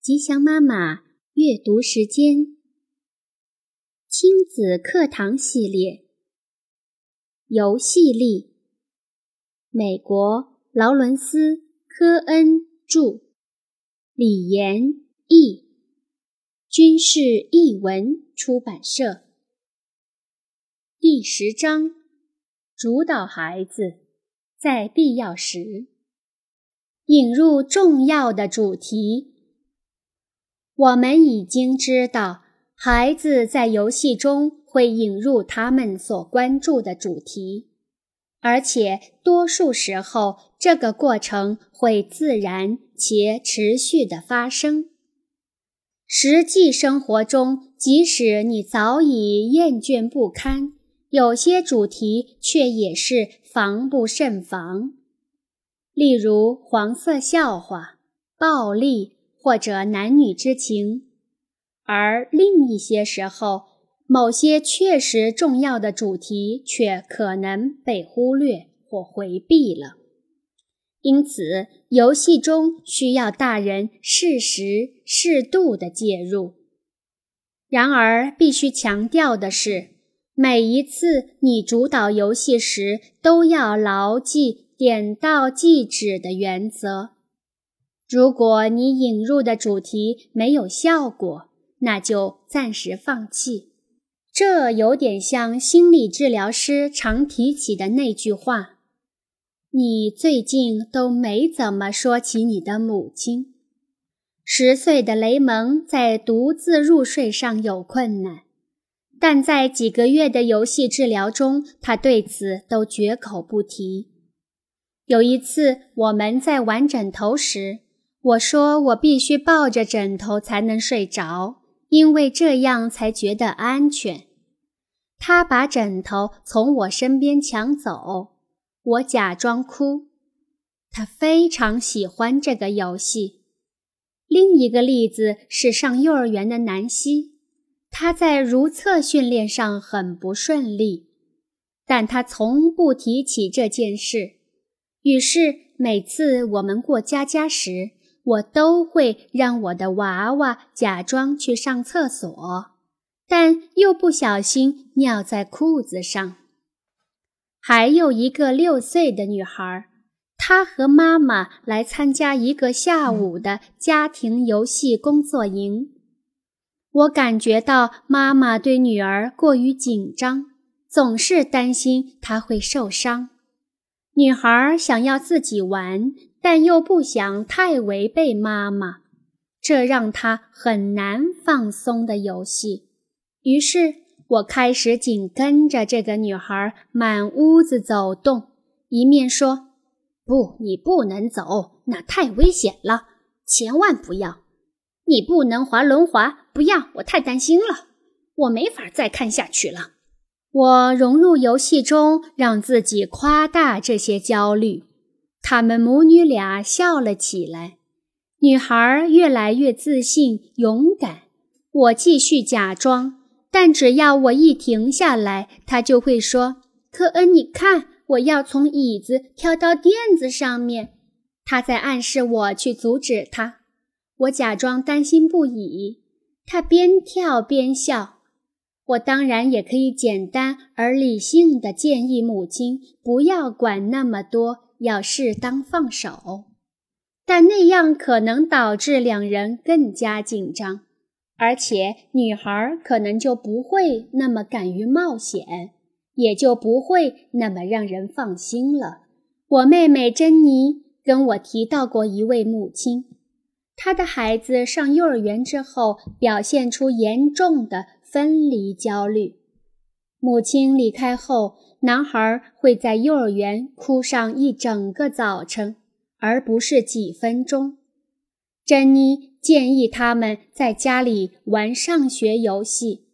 吉祥妈妈阅读时间，亲子课堂系列，游戏力，美国劳伦斯·科恩著，李延译，军事译文出版社。第十章，主导孩子，在必要时引入重要的主题。我们已经知道，孩子在游戏中会引入他们所关注的主题，而且多数时候，这个过程会自然且持续的发生。实际生活中，即使你早已厌倦不堪，有些主题却也是防不胜防，例如黄色笑话、暴力。或者男女之情，而另一些时候，某些确实重要的主题却可能被忽略或回避了。因此，游戏中需要大人适时、适度的介入。然而，必须强调的是，每一次你主导游戏时，都要牢记点到即止的原则。如果你引入的主题没有效果，那就暂时放弃。这有点像心理治疗师常提起的那句话：“你最近都没怎么说起你的母亲。”十岁的雷蒙在独自入睡上有困难，但在几个月的游戏治疗中，他对此都绝口不提。有一次，我们在玩枕头时。我说：“我必须抱着枕头才能睡着，因为这样才觉得安全。”他把枕头从我身边抢走，我假装哭。他非常喜欢这个游戏。另一个例子是上幼儿园的南希，他在如厕训练上很不顺利，但他从不提起这件事。于是每次我们过家家时，我都会让我的娃娃假装去上厕所，但又不小心尿在裤子上。还有一个六岁的女孩，她和妈妈来参加一个下午的家庭游戏工作营。我感觉到妈妈对女儿过于紧张，总是担心她会受伤。女孩想要自己玩。但又不想太违背妈妈，这让他很难放松的游戏。于是我开始紧跟着这个女孩满屋子走动，一面说：“不，你不能走，那太危险了，千万不要！你不能滑轮滑，不要，我太担心了，我没法再看下去了。”我融入游戏中，让自己夸大这些焦虑。他们母女俩笑了起来，女孩越来越自信、勇敢。我继续假装，但只要我一停下来，她就会说：“科恩，你看，我要从椅子跳到垫子上面。”她在暗示我去阻止她。我假装担心不已，她边跳边笑。我当然也可以简单而理性地建议母亲不要管那么多。要适当放手，但那样可能导致两人更加紧张，而且女孩可能就不会那么敢于冒险，也就不会那么让人放心了。我妹妹珍妮跟我提到过一位母亲，她的孩子上幼儿园之后表现出严重的分离焦虑，母亲离开后。男孩会在幼儿园哭上一整个早晨，而不是几分钟。珍妮建议他们在家里玩上学游戏。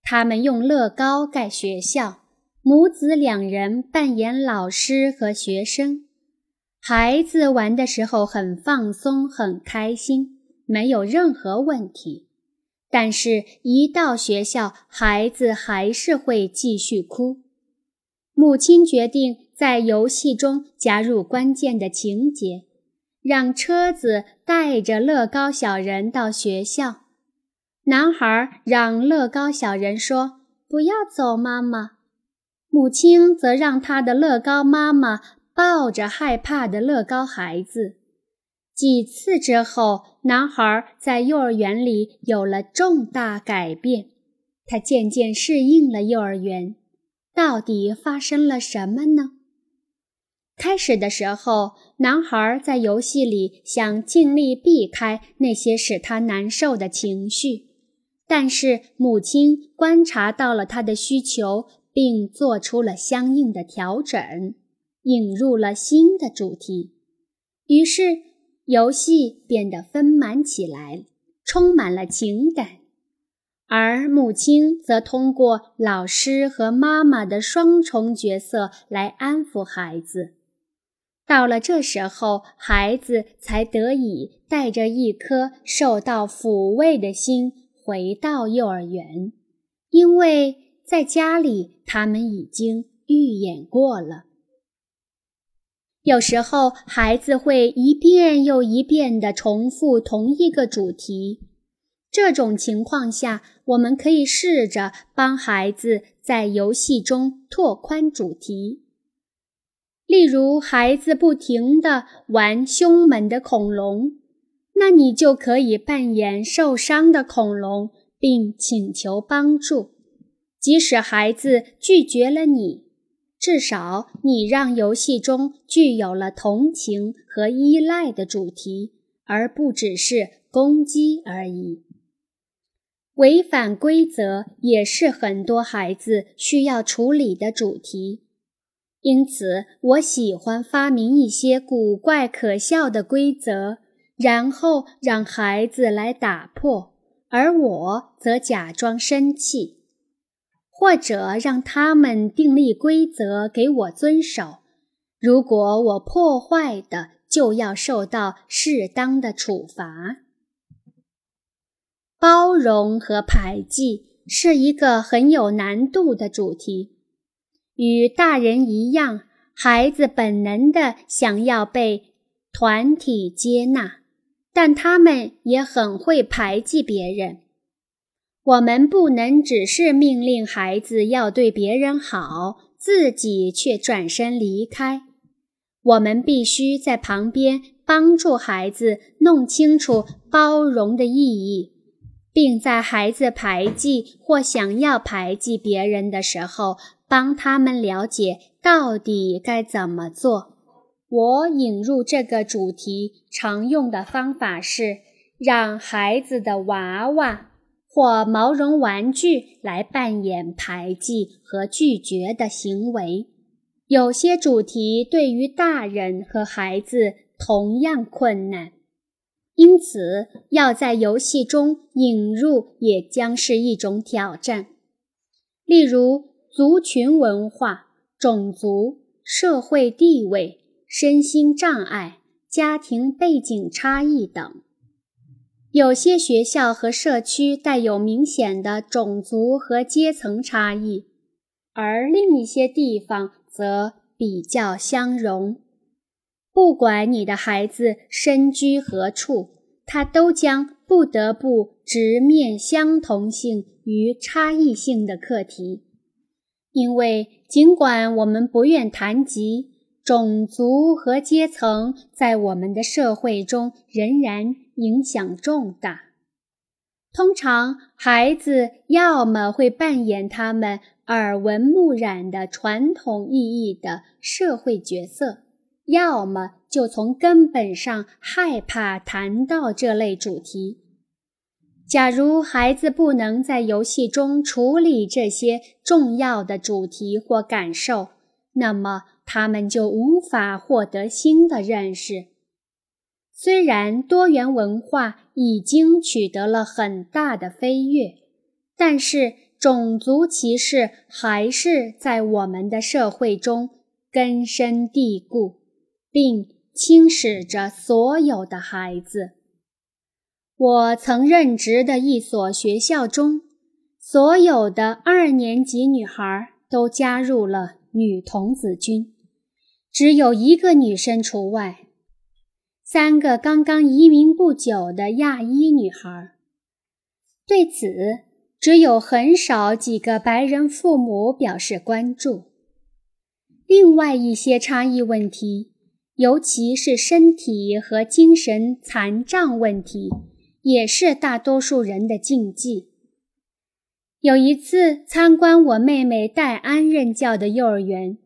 他们用乐高盖学校，母子两人扮演老师和学生。孩子玩的时候很放松，很开心，没有任何问题。但是，一到学校，孩子还是会继续哭。母亲决定在游戏中加入关键的情节，让车子带着乐高小人到学校。男孩让乐高小人说：“不要走，妈妈。”母亲则让他的乐高妈妈抱着害怕的乐高孩子。几次之后，男孩在幼儿园里有了重大改变。他渐渐适应了幼儿园。到底发生了什么呢？开始的时候，男孩在游戏里想尽力避开那些使他难受的情绪，但是母亲观察到了他的需求，并做出了相应的调整，引入了新的主题。于是。游戏变得丰满起来，充满了情感，而母亲则通过老师和妈妈的双重角色来安抚孩子。到了这时候，孩子才得以带着一颗受到抚慰的心回到幼儿园，因为在家里他们已经预演过了。有时候，孩子会一遍又一遍地重复同一个主题。这种情况下，我们可以试着帮孩子在游戏中拓宽主题。例如，孩子不停地玩凶猛的恐龙，那你就可以扮演受伤的恐龙，并请求帮助，即使孩子拒绝了你。至少你让游戏中具有了同情和依赖的主题，而不只是攻击而已。违反规则也是很多孩子需要处理的主题，因此我喜欢发明一些古怪可笑的规则，然后让孩子来打破，而我则假装生气。或者让他们订立规则给我遵守，如果我破坏的，就要受到适当的处罚。包容和排挤是一个很有难度的主题。与大人一样，孩子本能的想要被团体接纳，但他们也很会排挤别人。我们不能只是命令孩子要对别人好，自己却转身离开。我们必须在旁边帮助孩子弄清楚包容的意义，并在孩子排挤或想要排挤别人的时候，帮他们了解到底该怎么做。我引入这个主题常用的方法是让孩子的娃娃。或毛绒玩具来扮演排挤和拒绝的行为。有些主题对于大人和孩子同样困难，因此要在游戏中引入也将是一种挑战。例如，族群文化、种族、社会地位、身心障碍、家庭背景差异等。有些学校和社区带有明显的种族和阶层差异，而另一些地方则比较相容。不管你的孩子身居何处，他都将不得不直面相同性与差异性的课题，因为尽管我们不愿谈及。种族和阶层在我们的社会中仍然影响重大。通常，孩子要么会扮演他们耳闻目染的传统意义的社会角色，要么就从根本上害怕谈到这类主题。假如孩子不能在游戏中处理这些重要的主题或感受，那么。他们就无法获得新的认识。虽然多元文化已经取得了很大的飞跃，但是种族歧视还是在我们的社会中根深蒂固，并侵蚀着所有的孩子。我曾任职的一所学校中，所有的二年级女孩都加入了女童子军。只有一个女生除外。三个刚刚移民不久的亚裔女孩。对此，只有很少几个白人父母表示关注。另外一些差异问题，尤其是身体和精神残障问题，也是大多数人的禁忌。有一次参观我妹妹戴安任教的幼儿园，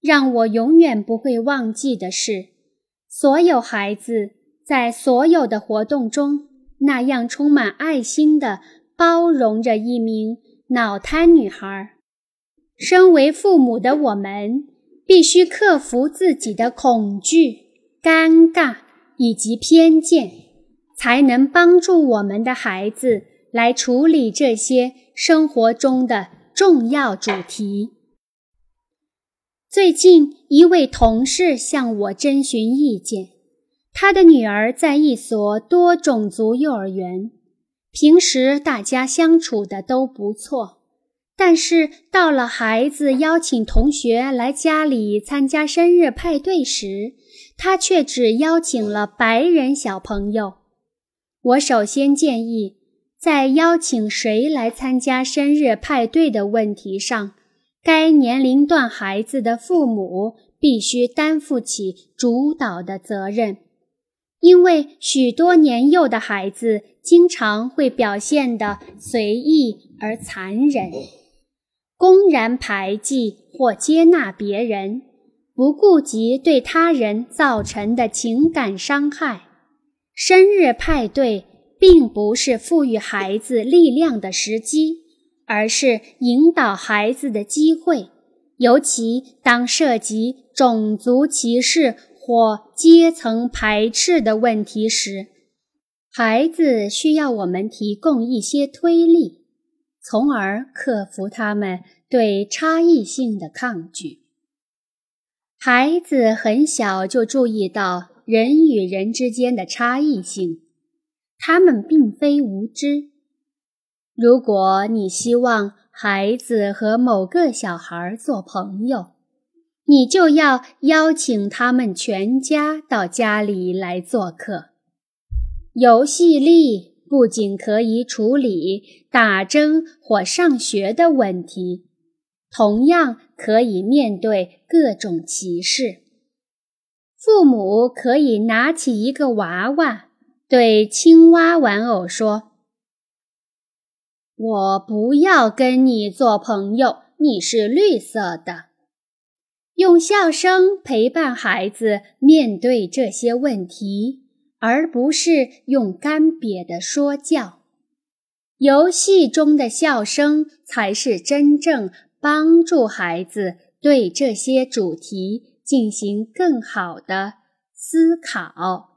让我永远不会忘记的是，所有孩子在所有的活动中那样充满爱心地包容着一名脑瘫女孩。身为父母的我们。必须克服自己的恐惧、尴尬以及偏见，才能帮助我们的孩子来处理这些生活中的重要主题。最近，一位同事向我征询意见，他的女儿在一所多种族幼儿园，平时大家相处的都不错。但是到了孩子邀请同学来家里参加生日派对时，他却只邀请了白人小朋友。我首先建议，在邀请谁来参加生日派对的问题上，该年龄段孩子的父母必须担负起主导的责任，因为许多年幼的孩子经常会表现得随意而残忍。公然排挤或接纳别人，不顾及对他人造成的情感伤害。生日派对并不是赋予孩子力量的时机，而是引导孩子的机会。尤其当涉及种族歧视或阶层排斥的问题时，孩子需要我们提供一些推力。从而克服他们对差异性的抗拒。孩子很小就注意到人与人之间的差异性，他们并非无知。如果你希望孩子和某个小孩做朋友，你就要邀请他们全家到家里来做客。游戏力。不仅可以处理打针或上学的问题，同样可以面对各种歧视。父母可以拿起一个娃娃，对青蛙玩偶说：“我不要跟你做朋友，你是绿色的。”用笑声陪伴孩子面对这些问题。而不是用干瘪的说教，游戏中的笑声才是真正帮助孩子对这些主题进行更好的思考。